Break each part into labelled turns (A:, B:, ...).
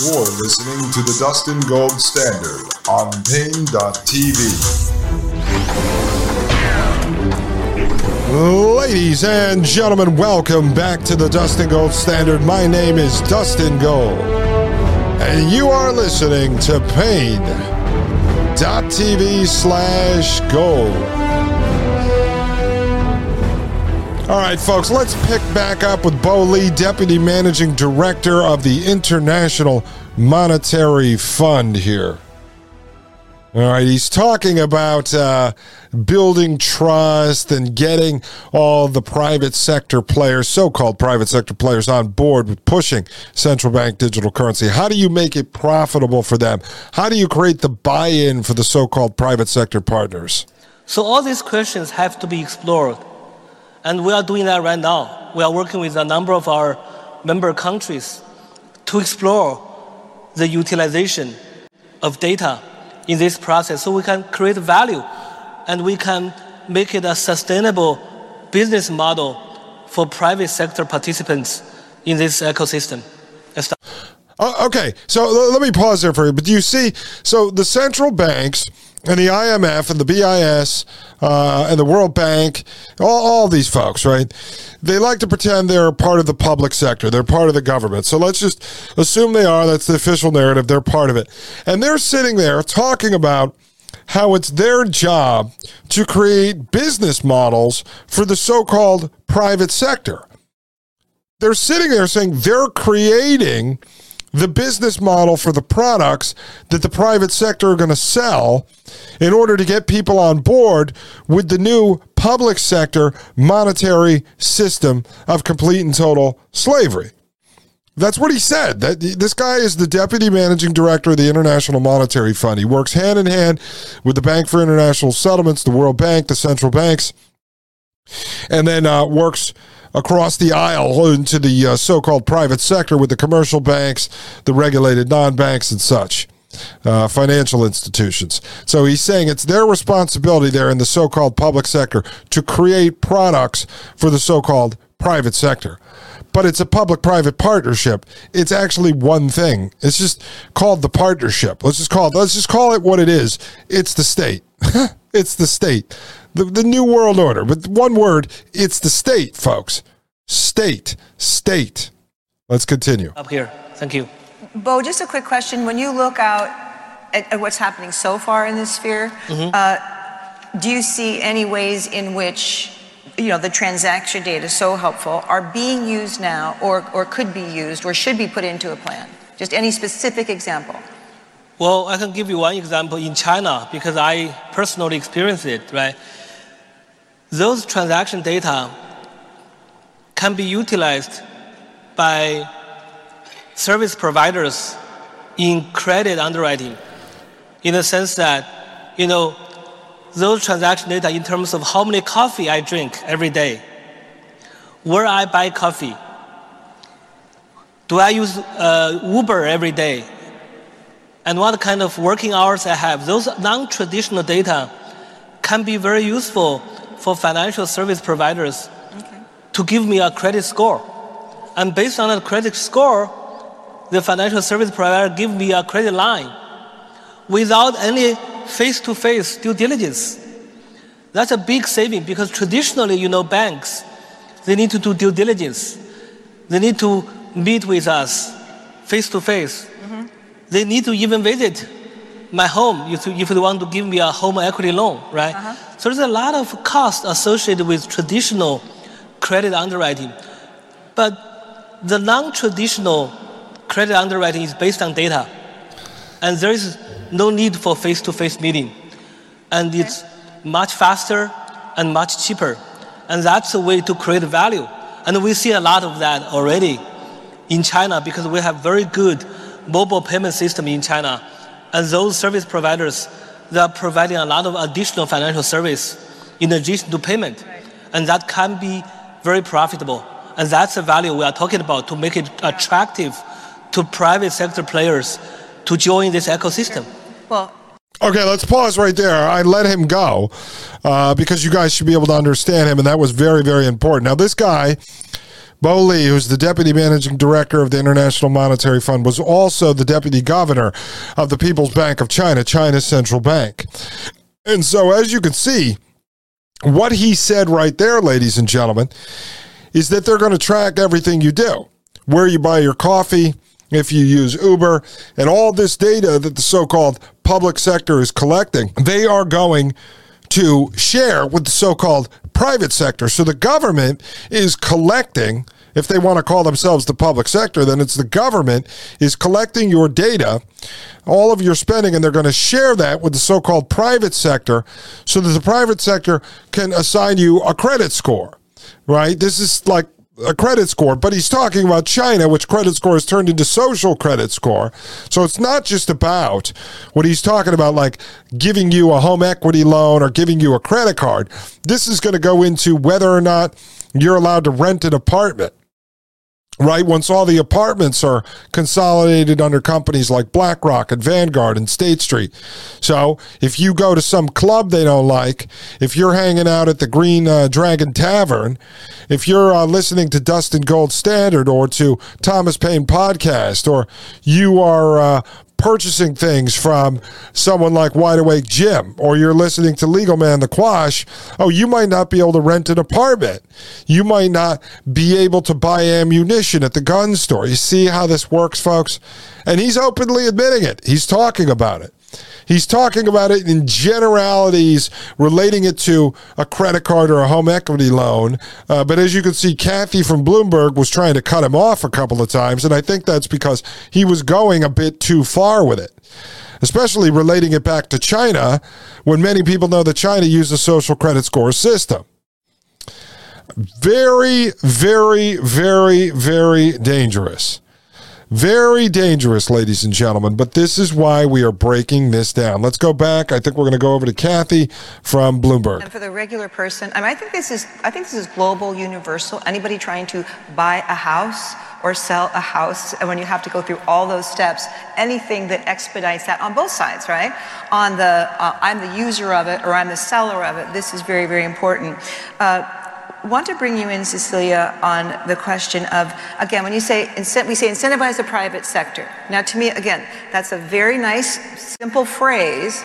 A: You're listening to the Dustin Gold Standard on Paine.tv.
B: Ladies and gentlemen, welcome back to the Dustin Gold Standard. My name is Dustin Gold, and you are listening to Paine.tv slash gold. All right, folks, let's pick back up with Bo Li, Deputy Managing Director of the International Monetary Fund here. All right, he's talking about uh, building trust and getting all the private sector players, so called private sector players, on board with pushing central bank digital currency. How do you make it profitable for them? How do you create the buy in for the so called private sector partners?
C: So, all these questions have to be explored and we are doing that right now. We are working with a number of our member countries to explore the utilization of data in this process so we can create value and we can make it a sustainable business model for private sector participants in this ecosystem.
B: Uh, okay, so let me pause there for you. But do you see? So the central banks and the IMF and the BIS uh, and the World Bank, all, all these folks, right? They like to pretend they're part of the public sector. They're part of the government. So let's just assume they are. That's the official narrative. They're part of it. And they're sitting there talking about how it's their job to create business models for the so called private sector. They're sitting there saying they're creating the business model for the products that the private sector are going to sell in order to get people on board with the new public sector monetary system of complete and total slavery. That's what he said. That this guy is the deputy managing director of the International Monetary Fund. He works hand in hand with the Bank for International Settlements, the World Bank, the central banks, and then uh, works across the aisle into the uh, so called private sector with the commercial banks, the regulated non banks, and such. Uh, financial institutions. So he's saying it's their responsibility there in the so called public sector to create products for the so called private sector. But it's a public private partnership. It's actually one thing. It's just called the partnership. Let's just call it, let's just call it what it is. It's the state. it's the state the, the New World Order. But one word, it's the state, folks. State, state. Let's continue.
C: Up here. Thank you.
D: Bo, just a quick question. When you look out at, at what's happening so far in this sphere, mm-hmm. uh, do you see any ways in which you know the transaction data so helpful are being used now or, or could be used or should be put into a plan just any specific example
C: well i can give you one example in china because i personally experienced it right? Those transaction data can be utilized by service providers in credit underwriting in the sense that, you know, those transaction data in terms of how many coffee I drink every day, where I buy coffee, do I use uh, Uber every day, and what kind of working hours I have. Those non-traditional data can be very useful for financial service providers okay. to give me a credit score. And based on that credit score, the financial service provider give me a credit line without any face-to-face due diligence. That's a big saving because traditionally, you know, banks, they need to do due diligence. They need to meet with us face to face. They need to even visit my home if, if they want to give me a home equity loan, right? Uh-huh. So there's a lot of cost associated with traditional credit underwriting. But the non-traditional credit underwriting is based on data. And there is no need for face-to-face meeting. And okay. it's much faster and much cheaper. And that's a way to create value. And we see a lot of that already in China because we have very good mobile payment system in China and those service providers, they are providing a lot of additional financial service in addition to payment. And that can be very profitable. And that's the value we are talking about to make it attractive to private sector players to join this ecosystem.
D: Well,
B: Okay, let's pause right there. I let him go uh, because you guys should be able to understand him, and that was very, very important. Now, this guy Bo Li, who's the deputy managing director of the International Monetary Fund, was also the deputy governor of the People's Bank of China, China's central bank. And so, as you can see, what he said right there, ladies and gentlemen, is that they're going to track everything you do, where you buy your coffee, if you use Uber, and all this data that the so called public sector is collecting, they are going to share with the so called private sector. So the government is collecting, if they want to call themselves the public sector, then it's the government is collecting your data, all of your spending, and they're going to share that with the so called private sector so that the private sector can assign you a credit score, right? This is like a credit score, but he's talking about China, which credit score has turned into social credit score. So it's not just about what he's talking about, like giving you a home equity loan or giving you a credit card. This is going to go into whether or not you're allowed to rent an apartment right? Once all the apartments are consolidated under companies like BlackRock and Vanguard and State Street. So if you go to some club they don't like, if you're hanging out at the Green uh, Dragon Tavern, if you're uh, listening to Dustin Gold Standard or to Thomas Paine Podcast, or you are uh, purchasing things from someone like Wide Awake Jim, or you're listening to Legal Man the Quash, oh, you might not be able to rent an apartment. You might not be able to buy ammunition at the gun store. You see how this works, folks? And he's openly admitting it. He's talking about it. He's talking about it in generalities, relating it to a credit card or a home equity loan. Uh, but as you can see, Kathy from Bloomberg was trying to cut him off a couple of times. And I think that's because he was going a bit too far with it especially relating it back to China, when many people know that China uses a social credit score system. Very, very, very, very dangerous. Very dangerous, ladies and gentlemen, but this is why we are breaking this down. Let's go back. I think we're going to go over to Kathy from Bloomberg.
D: And for the regular person, I, mean, I think this is I think this is global, universal. Anybody trying to buy a house or sell a house, and when you have to go through all those steps, anything that expedites that on both sides, right? On the uh, I'm the user of it or I'm the seller of it. This is very very important. Uh, want to bring you in, Cecilia, on the question of, again, when you say, we say incentivize the private sector. Now, to me, again, that's a very nice, simple phrase,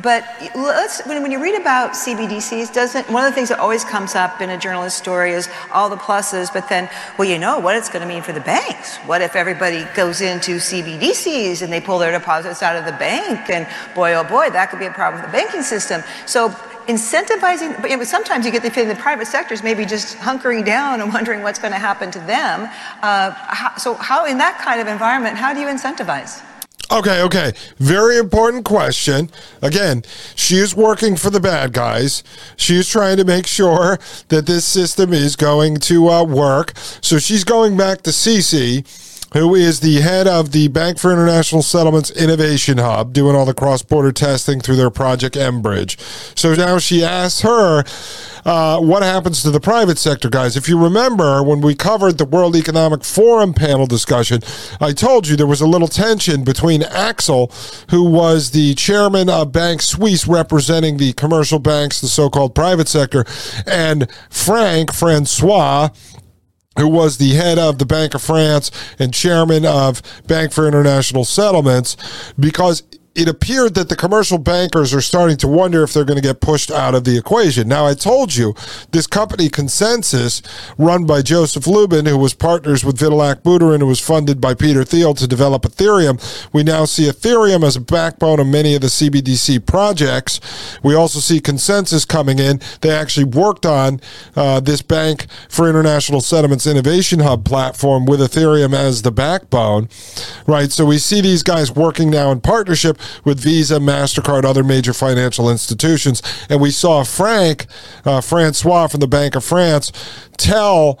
D: but let's, when, when you read about CBDCs, doesn't, one of the things that always comes up in a journalist story is all the pluses, but then, well, you know what it's going to mean for the banks. What if everybody goes into CBDCs and they pull their deposits out of the bank? And boy, oh boy, that could be a problem with the banking system. So incentivizing, but sometimes you get the feeling the private sector is maybe just hunkering down and wondering what's going to happen to them. Uh, how, so, how in that kind of environment, how do you incentivize?
B: Okay, okay. Very important question. Again, she is working for the bad guys. She is trying to make sure that this system is going to uh, work. So she's going back to CC who is the head of the Bank for International Settlements Innovation Hub, doing all the cross border testing through their Project mBridge. So now she asks her, uh, what happens to the private sector, guys? If you remember when we covered the World Economic Forum panel discussion, I told you there was a little tension between Axel, who was the chairman of Bank Suisse representing the commercial banks, the so called private sector, and Frank, Francois, who was the head of the Bank of France and chairman of Bank for International Settlements, because it appeared that the commercial bankers are starting to wonder if they're going to get pushed out of the equation. Now, I told you this company ConsenSys, run by Joseph Lubin, who was partners with Vitalik Buterin, who was funded by Peter Thiel to develop Ethereum. We now see Ethereum as a backbone of many of the CBDC projects. We also see ConsenSys coming in. They actually worked on uh, this Bank for International Settlements Innovation Hub platform with Ethereum as the backbone, right? So we see these guys working now in partnership with Visa, MasterCard, other major financial institutions. And we saw Frank, uh, Francois from the Bank of France, tell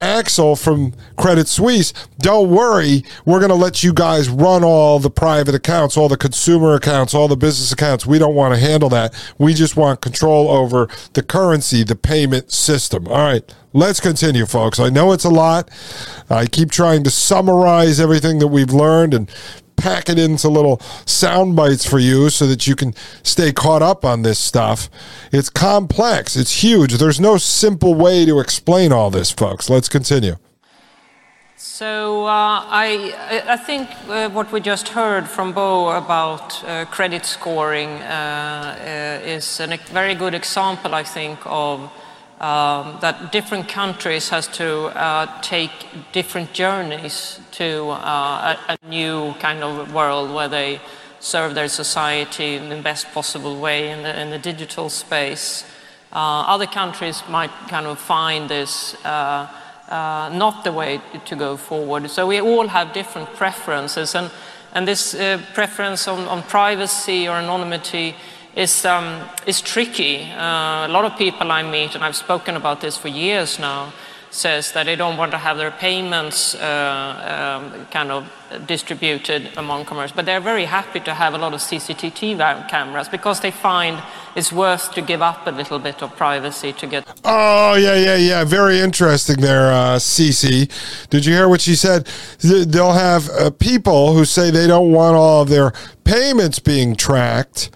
B: Axel from Credit Suisse, don't worry, we're going to let you guys run all the private accounts, all the consumer accounts, all the business accounts. We don't want to handle that. We just want control over the currency, the payment system. All right, let's continue, folks. I know it's a lot. I keep trying to summarize everything that we've learned and pack it into little sound bites for you so that you can stay caught up on this stuff. It's complex, it's huge. There's no simple way to explain all this, folks. Let's continue.
E: So uh, I, I think uh, what we just heard from Bo about uh, credit scoring uh, uh, is a very good example, I think, of um, that different countries has to uh, take different journeys to a, a, new kind of world where they serve their society in the best possible way in the, in the digital space. other countries might kind of find this uh, not the way to go forward. So we all have different preferences, and, and this uh, preference on, on, privacy or anonymity is, um, is tricky. Uh, a lot of people I meet, and I've spoken about this for years now, says that they don't want to have their payments uh, um, kind of distributed among commerce, but they're very happy to have a lot of CCTV cameras because they find it's worth to give up a little bit of privacy to get.
B: Oh yeah, yeah, yeah. Very interesting there, uh, Cece. Did you hear what she said? They'll have uh, people who say they don't want all of their payments being tracked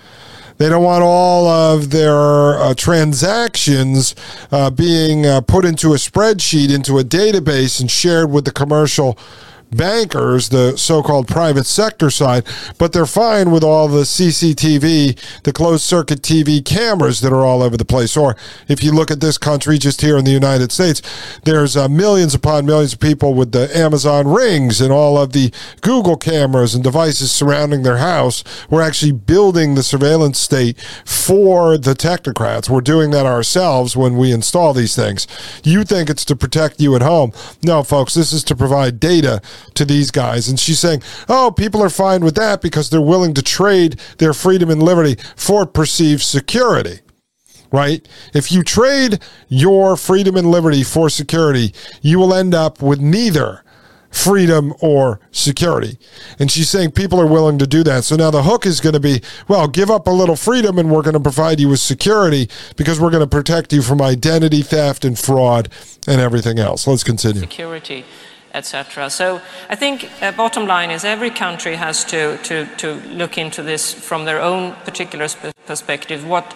B: they don't want all of their uh, transactions uh, being uh, put into a spreadsheet, into a database, and shared with the commercial bankers, the so called private sector side, but they're fine with all the CCTV, the closed circuit TV cameras that are all over the place. Or if you look at this country, just here in the United States, there's uh, millions upon millions of people with the Amazon rings and all of the Google cameras and devices surrounding their house. We're actually building the surveillance state for the technocrats. We're doing that ourselves when we install these things. You think it's to protect you at home. No, folks, this is to provide data to these guys. And she's saying, oh, people are fine with that because they're willing to trade their freedom and liberty for perceived security. Right? If you trade your freedom and liberty for security, you will end up with neither freedom or security. And she's saying people are willing to do that. So now the hook is going to be, well, give up a little freedom and we're going to provide you with security because we're going to protect you from identity theft and fraud and everything else. Let's continue.
E: Security etc. So I think uh, bottom line is every country has to, to, to look into this from their own particular perspective. What,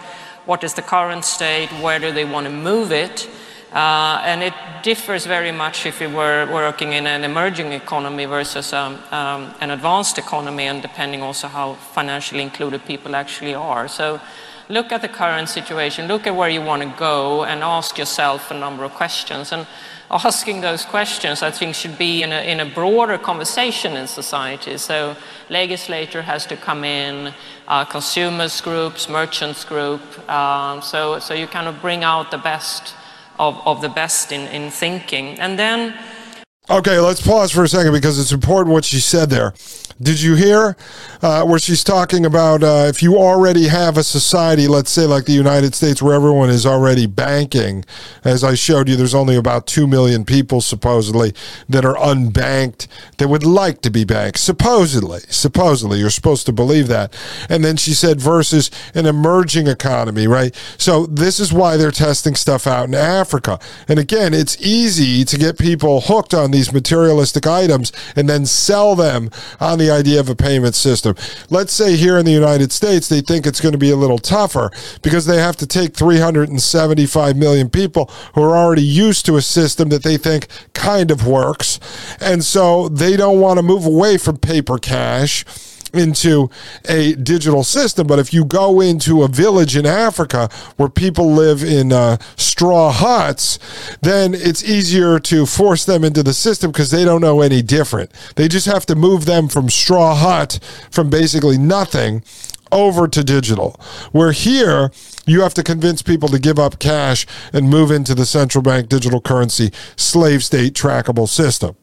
E: what is the current state? Where do they want to move it? Uh, and it differs very much if you were working in an emerging economy versus um, um, an advanced economy, and depending also how financially included people actually are. So look at the current situation, look at where you want to go, and ask yourself a number of questions. And asking those questions, I think, should be in a, in a broader conversation in society. So, legislator has to come in, uh, consumers groups, merchants group. Um, so, so you kind of bring out the best of, of the best in, in thinking, and then.
B: Okay, let's pause for a second because it's important what she said there. Did you hear uh, where she's talking about uh, if you already have a society, let's say like the United States, where everyone is already banking? As I showed you, there's only about 2 million people supposedly that are unbanked that would like to be banked. Supposedly, supposedly, you're supposed to believe that. And then she said, versus an emerging economy, right? So this is why they're testing stuff out in Africa. And again, it's easy to get people hooked on these materialistic items and then sell them on the idea of a payment system. Let's say here in the United States, they think it's going to be a little tougher because they have to take 375 million people who are already used to a system that they think kind of works. And so they don't want to move away from paper cash into a digital system. But if you go into a village in Africa where people live in uh, straw huts, then it's easier to force them into the system because they don't know any different. They just have to move them from straw hut, from basically nothing, over to digital. Where here, you have to convince people to give up cash and move into the central bank digital currency slave state trackable system.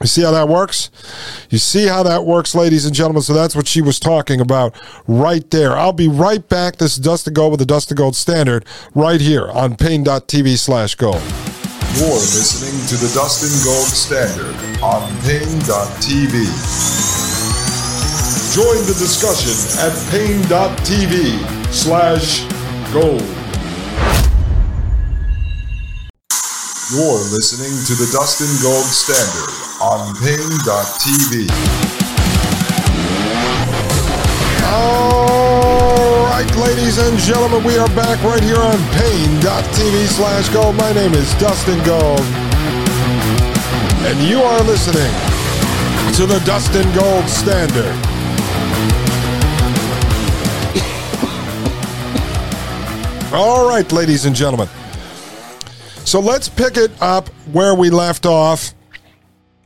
B: You see how that works? You see how that works, ladies and gentlemen? So that's what she was talking about right there. I'll be right back. This is Dustin Gold with the Dustin Gold Standard right here on Paine.tv slash gold.
A: You're listening to the Dustin Gold Standard on Paine.tv. Join the discussion at Paine.tv slash gold. You're listening to the Dustin Gold Standard on Paine.tv.
B: All right, ladies and gentlemen, we are back right here on Paine.tv slash gold. My name is Dustin Gold. and you are listening to the Dustin Gold Standard. All right, ladies and gentlemen. So let's pick it up where we left off.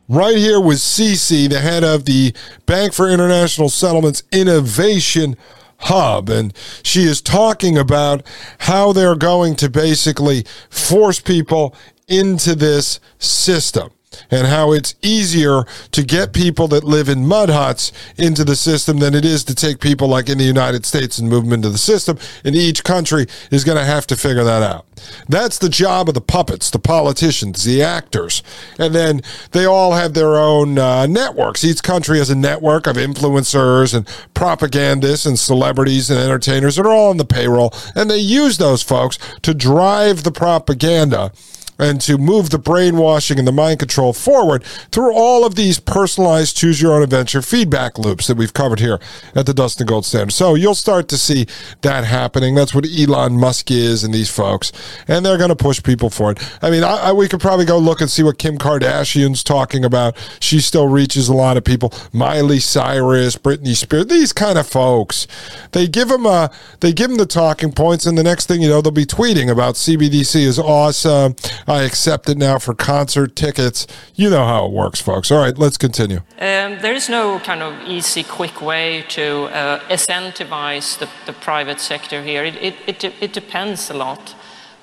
B: Right here with Cece, the head of the Bank for International Settlements Innovation Hub. And she is talking about how they're going to basically force people into this system and how it's easier to get people that live in mud huts into the system than it is to take people like in the United States and move them into the system. And each country is going to have to figure that out. That's the job of the puppets, the politicians, the actors. And then they all have their own uh, networks. Each country has a network of influencers and propagandists and celebrities and entertainers that are all on the payroll. And they use those folks to drive the propaganda and to move the brainwashing and the mind control forward through all of these personalized choose your own adventure feedback loops that we've covered here at the Dustin Gold Standard. So you'll start to see that happening. That's what Elon Musk is and these folks, and they're going to push people for it. I mean, I, I, we could probably go look and see what Kim Kardashian's talking about. She still reaches a lot of people. Miley Cyrus, Britney Spears, these kind of folks. They give them a, uh, they give them the talking points, and the next thing you know, they'll be tweeting about CBDC is awesome. I accept it now for concert tickets. You know how it works, folks. All right, let's continue.
E: Um, there is no kind of easy, quick way to uh, incentivize the, the, private sector here. It, it, it, it depends a lot.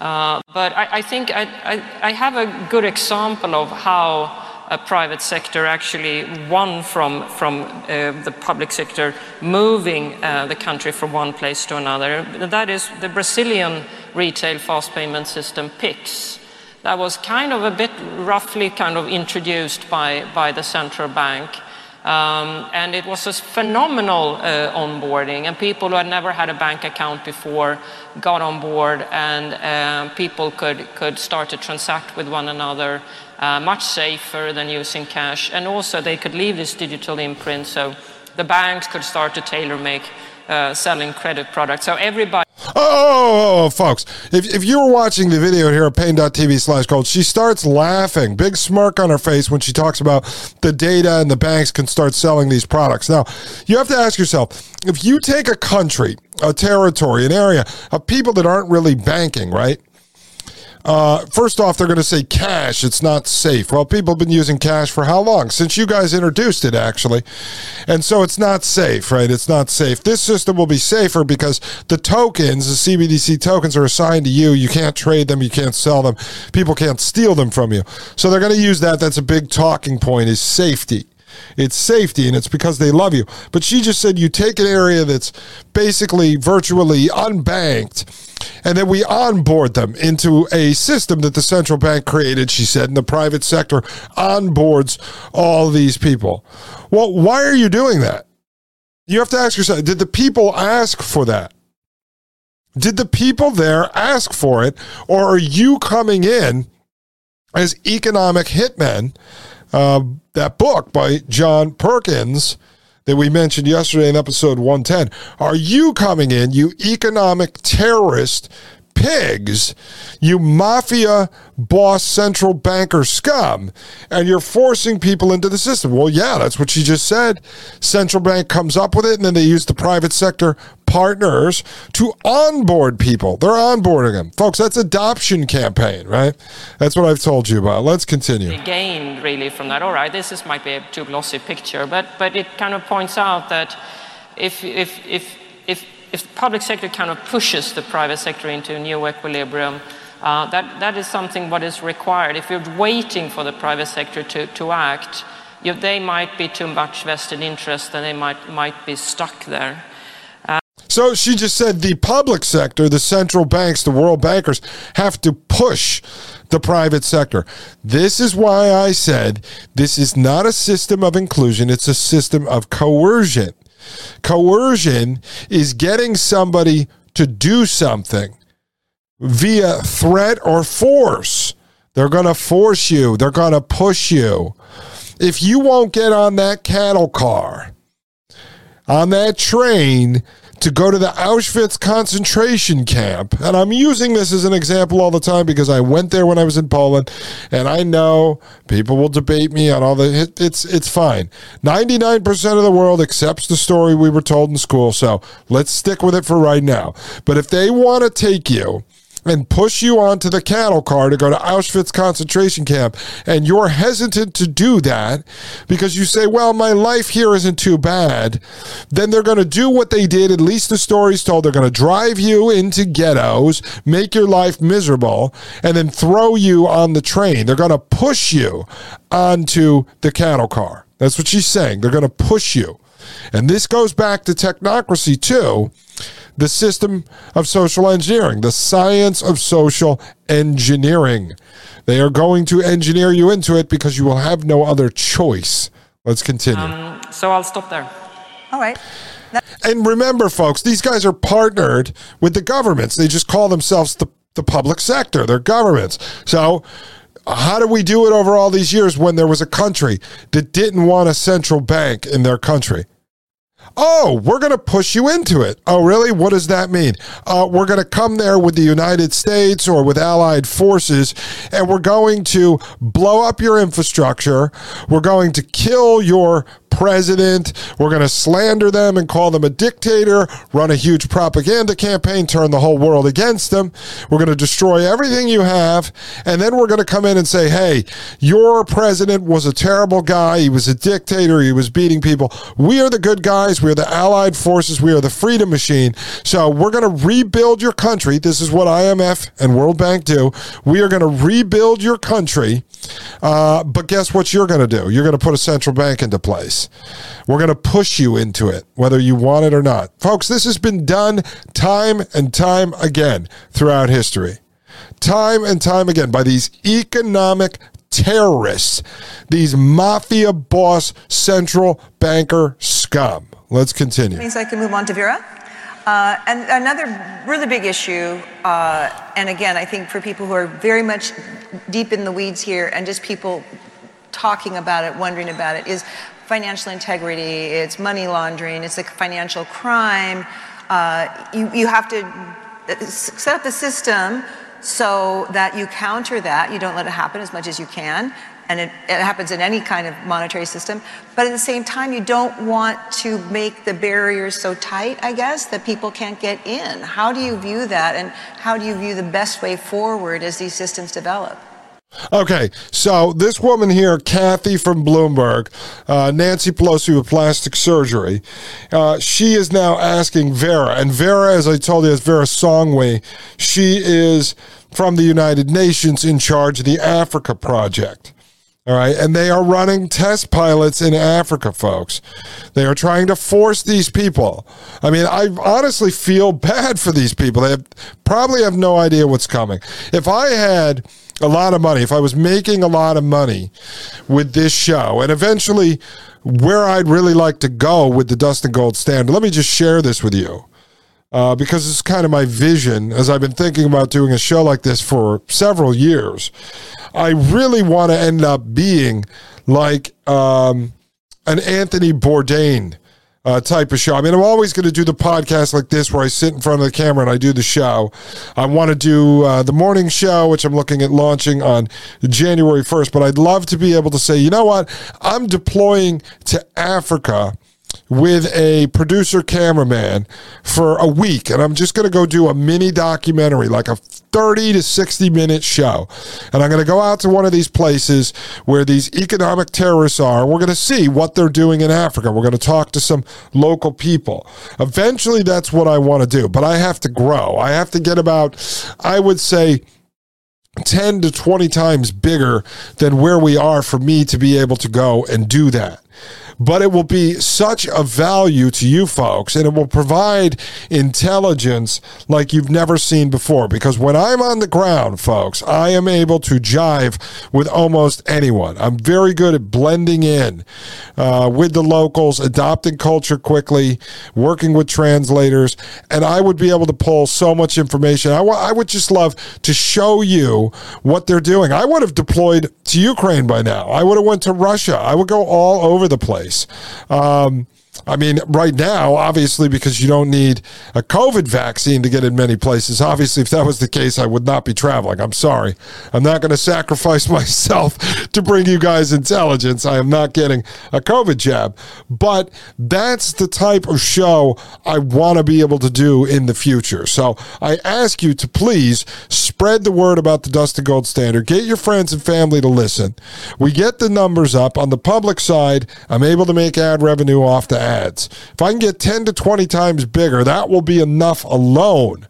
E: Uh, but I, I think I, I, I, have a good example of how a private sector actually won from, from uh, the public sector moving uh, the country from one place to another. That is the Brazilian retail fast payment system PIX that was kind of a bit roughly kind of introduced by, by the central bank. Um, and it was a phenomenal uh, onboarding, and people who had never had a bank account before got on board, and uh, people could, could start to transact with one another uh, much safer than using cash. And also, they could leave this digital imprint, so the banks could start to tailor make uh, selling credit products. So everybody.
B: Oh oh, oh, oh, oh, folks, if, if you were watching the video here at paine.tv slash gold, she starts laughing, big smirk on her face when she talks about the data and the banks can start selling these products. Now, you have to ask yourself if you take a country, a territory, an area of people that aren't really banking, right? Uh, first off, they're going to say cash. It's not safe. Well, people have been using cash for how long? Since you guys introduced it, actually. And so it's not safe, right? It's not safe. This system will be safer because the tokens, the CBDC tokens, are assigned to you. You can't trade them. You can't sell them. People can't steal them from you. So they're going to use that. That's a big talking point is safety. It's safety, and it's because they love you. But she just said you take an area that's basically virtually unbanked, and then we onboard them into a system that the central bank created, she said, and the private sector onboards all these people. Well, why are you doing that? You have to ask yourself did the people ask for that? Did the people there ask for it, or are you coming in as economic hitmen uh, that book by John Perkins that we mentioned yesterday in episode 110. Are you coming in, you economic terrorist pigs, you mafia boss central banker scum, and you're forcing people into the system. Well, yeah, that's what she just said. Central bank comes up with it, and then they use the private sector partners to onboard people. They're onboarding them. Folks, that's adoption campaign, right? That's what I've told you about. Let's continue.
E: Gained really from that. All right, this is, might be a too glossy picture, but, but it kind of points out that if, if, if, if if the public sector kind of pushes the private sector into a new equilibrium, uh, that, that is something what is required. If you're waiting for the private sector to, to act, you, they might be too much vested interest and they might, might be stuck there.
B: Uh, so she just said the public sector, the central banks, the world bankers have to push the private sector. This is why I said this is not a system of inclusion, it's a system of coercion. Coercion is getting somebody to do something via threat or force. They're going to force you, they're going to push you. If you won't get on that cattle car, on that train to go to the Auschwitz concentration camp. And I'm using this as an example all the time because I went there when I was in Poland and I know people will debate me on all the it's it's fine. 99% of the world accepts the story we were told in school, so let's stick with it for right now. But if they want to take you and push you onto the cattle car to go to Auschwitz concentration camp, and you're hesitant to do that because you say, well, my life here isn't too bad, then they're going to do what they did, at least the story's told. They're going to drive you into ghettos, make your life miserable, and then throw you on the train. They're going to push you onto the cattle car. That's what she's saying. They're going to push you. And this goes back to technocracy, too the system of social engineering, the science of social engineering. They are going to engineer you into it because you will have no other choice. Let's continue. Um,
E: so I'll stop there.
D: All right.
B: and remember, folks, these guys are partnered with the governments. They just call themselves the, the public sector, they're governments. So, how did we do it over all these years when there was a country that didn't want a central bank in their country? Oh, we're going to push you into it. Oh, really? What does that mean? Uh, we're going to come there with the United States or with allied forces, and we're going to blow up your infrastructure. We're going to kill your president. We're going to slander them and call them a dictator, run a huge propaganda campaign, turn the whole world against them. We're going to destroy everything you have. And then we're going to come in and say, hey, your president was a terrible guy. He was a dictator. He was beating people. We are the good guys. We are the allied forces. We are the freedom machine. So we're going to rebuild your country. This is what IMF and World Bank do. We are going to rebuild your country. Uh, but guess what you're going to do? You're going to put a central bank into place. We're going to push you into it, whether you want it or not. Folks, this has been done time and time again throughout history. Time and time again by these economic terrorists, these mafia boss central banker scum. Let's continue.
D: Means I can move on to Vera. Uh, and another really big issue, uh, and again, I think for people who are very much deep in the weeds here and just people talking about it, wondering about it, is financial integrity, it's money laundering, it's a financial crime. Uh, you, you have to uh, set up the system so that you counter that. You don't let it happen as much as you can. And it, it, happens in any kind of monetary system. But at the same time, you don't want to make the barriers so tight, I guess, that people can't get in. How do you view that? And how do you view the best way forward as these systems develop?
B: Okay, so this woman here, Kathy from Bloomberg, uh, Nancy Pelosi with plastic surgery, uh, she is now asking Vera, and Vera, as I told you, is Vera Songwe. She is from the United Nations in charge of the Africa Project. All right. And they are running test pilots in Africa, folks. They are trying to force these people. I mean, I honestly feel bad for these people. They have, probably have no idea what's coming. If I had a lot of money, if I was making a lot of money with this show, and eventually where I'd really like to go with the Dustin Gold standard, let me just share this with you. Uh, because it's kind of my vision as I've been thinking about doing a show like this for several years. I really want to end up being like um, an Anthony Bourdain uh, type of show. I mean, I'm always going to do the podcast like this where I sit in front of the camera and I do the show. I want to do uh, the morning show, which I'm looking at launching on January 1st, but I'd love to be able to say, you know what? I'm deploying to Africa with a producer cameraman for a week and I'm just going to go do a mini documentary like a 30 to 60 minute show. And I'm going to go out to one of these places where these economic terrorists are we're going to see what they're doing in Africa. We're going to talk to some local people. Eventually that's what I want to do but I have to grow. I have to get about I would say 10 to 20 times bigger than where we are for me to be able to go and do that but it will be such a value to you folks and it will provide intelligence like you've never seen before. Because when I'm on the ground, folks, I am able to jive with almost anyone. I'm very good at blending in uh, with the locals, adopting culture quickly, working with translators, and I would be able to pull so much information. I, w- I would just love to show you what they're doing. I would have deployed to Ukraine by now. I would have went to Russia. I would go all over the place place. Um, I mean, right now, obviously, because you don't need a COVID vaccine to get in many places. Obviously, if that was the case, I would not be traveling. I'm sorry. I'm not going to sacrifice myself to bring you guys intelligence. I am not getting a COVID jab. But that's the type of show I want to be able to do in the future. So I ask you to please spread the word about the Dustin Gold Standard. Get your friends and family to listen. We get the numbers up on the public side. I'm able to make ad revenue off the ad ads. If I can get 10 to 20 times bigger, that will be enough alone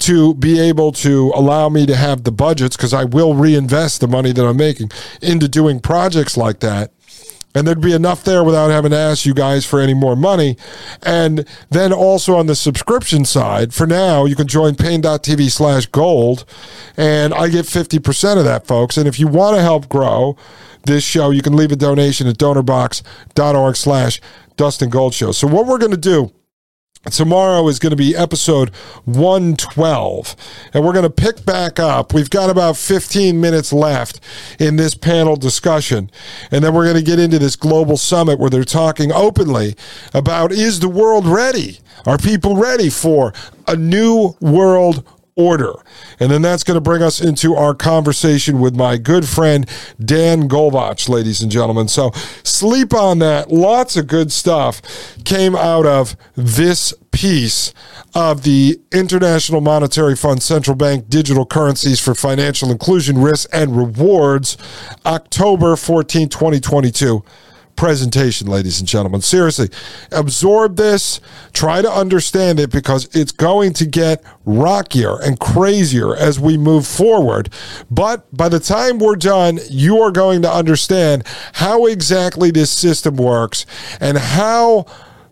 B: to be able to allow me to have the budgets because I will reinvest the money that I'm making into doing projects like that. And there'd be enough there without having to ask you guys for any more money. And then also on the subscription side, for now, you can join paine.tv slash gold. And I get 50% of that, folks. And if you want to help grow this show, you can leave a donation at donorbox.org slash Dustin Gold Show. So, what we're going to do tomorrow is going to be episode 112 and we're going to pick back up we've got about 15 minutes left in this panel discussion and then we're going to get into this global summit where they're talking openly about is the world ready are people ready for a new world order. And then that's going to bring us into our conversation with my good friend Dan Golbach, ladies and gentlemen. So sleep on that. Lots of good stuff came out of this piece of the International Monetary Fund Central Bank Digital Currencies for Financial Inclusion Risks and Rewards, October 14, 2022 presentation, ladies and gentlemen. Seriously, absorb this, try to understand it because it's going to get rockier and crazier as we move forward. But by the time we're done, you are going to understand how exactly this system works and how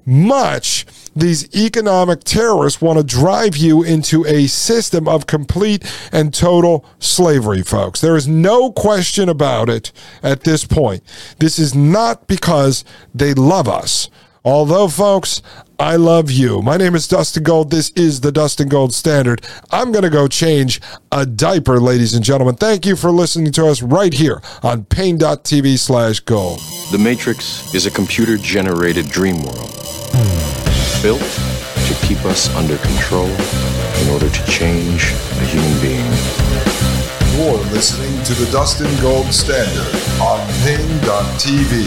B: much these economic terrorists want to drive you into a system of complete and total slavery, folks. There is no question about it at this point. This is not because they love us. Although, folks, I love you. My name is Dustin Gold. This is the Dustin Gold Standard. I'm going to go change a diaper, ladies and gentlemen. Thank you for listening to us right here on paine.tv slash gold.
F: The Matrix is a computer generated dream world built to keep us under control in order to change a human being.
A: You're listening to the Dustin Gold Standard on Paine.tv.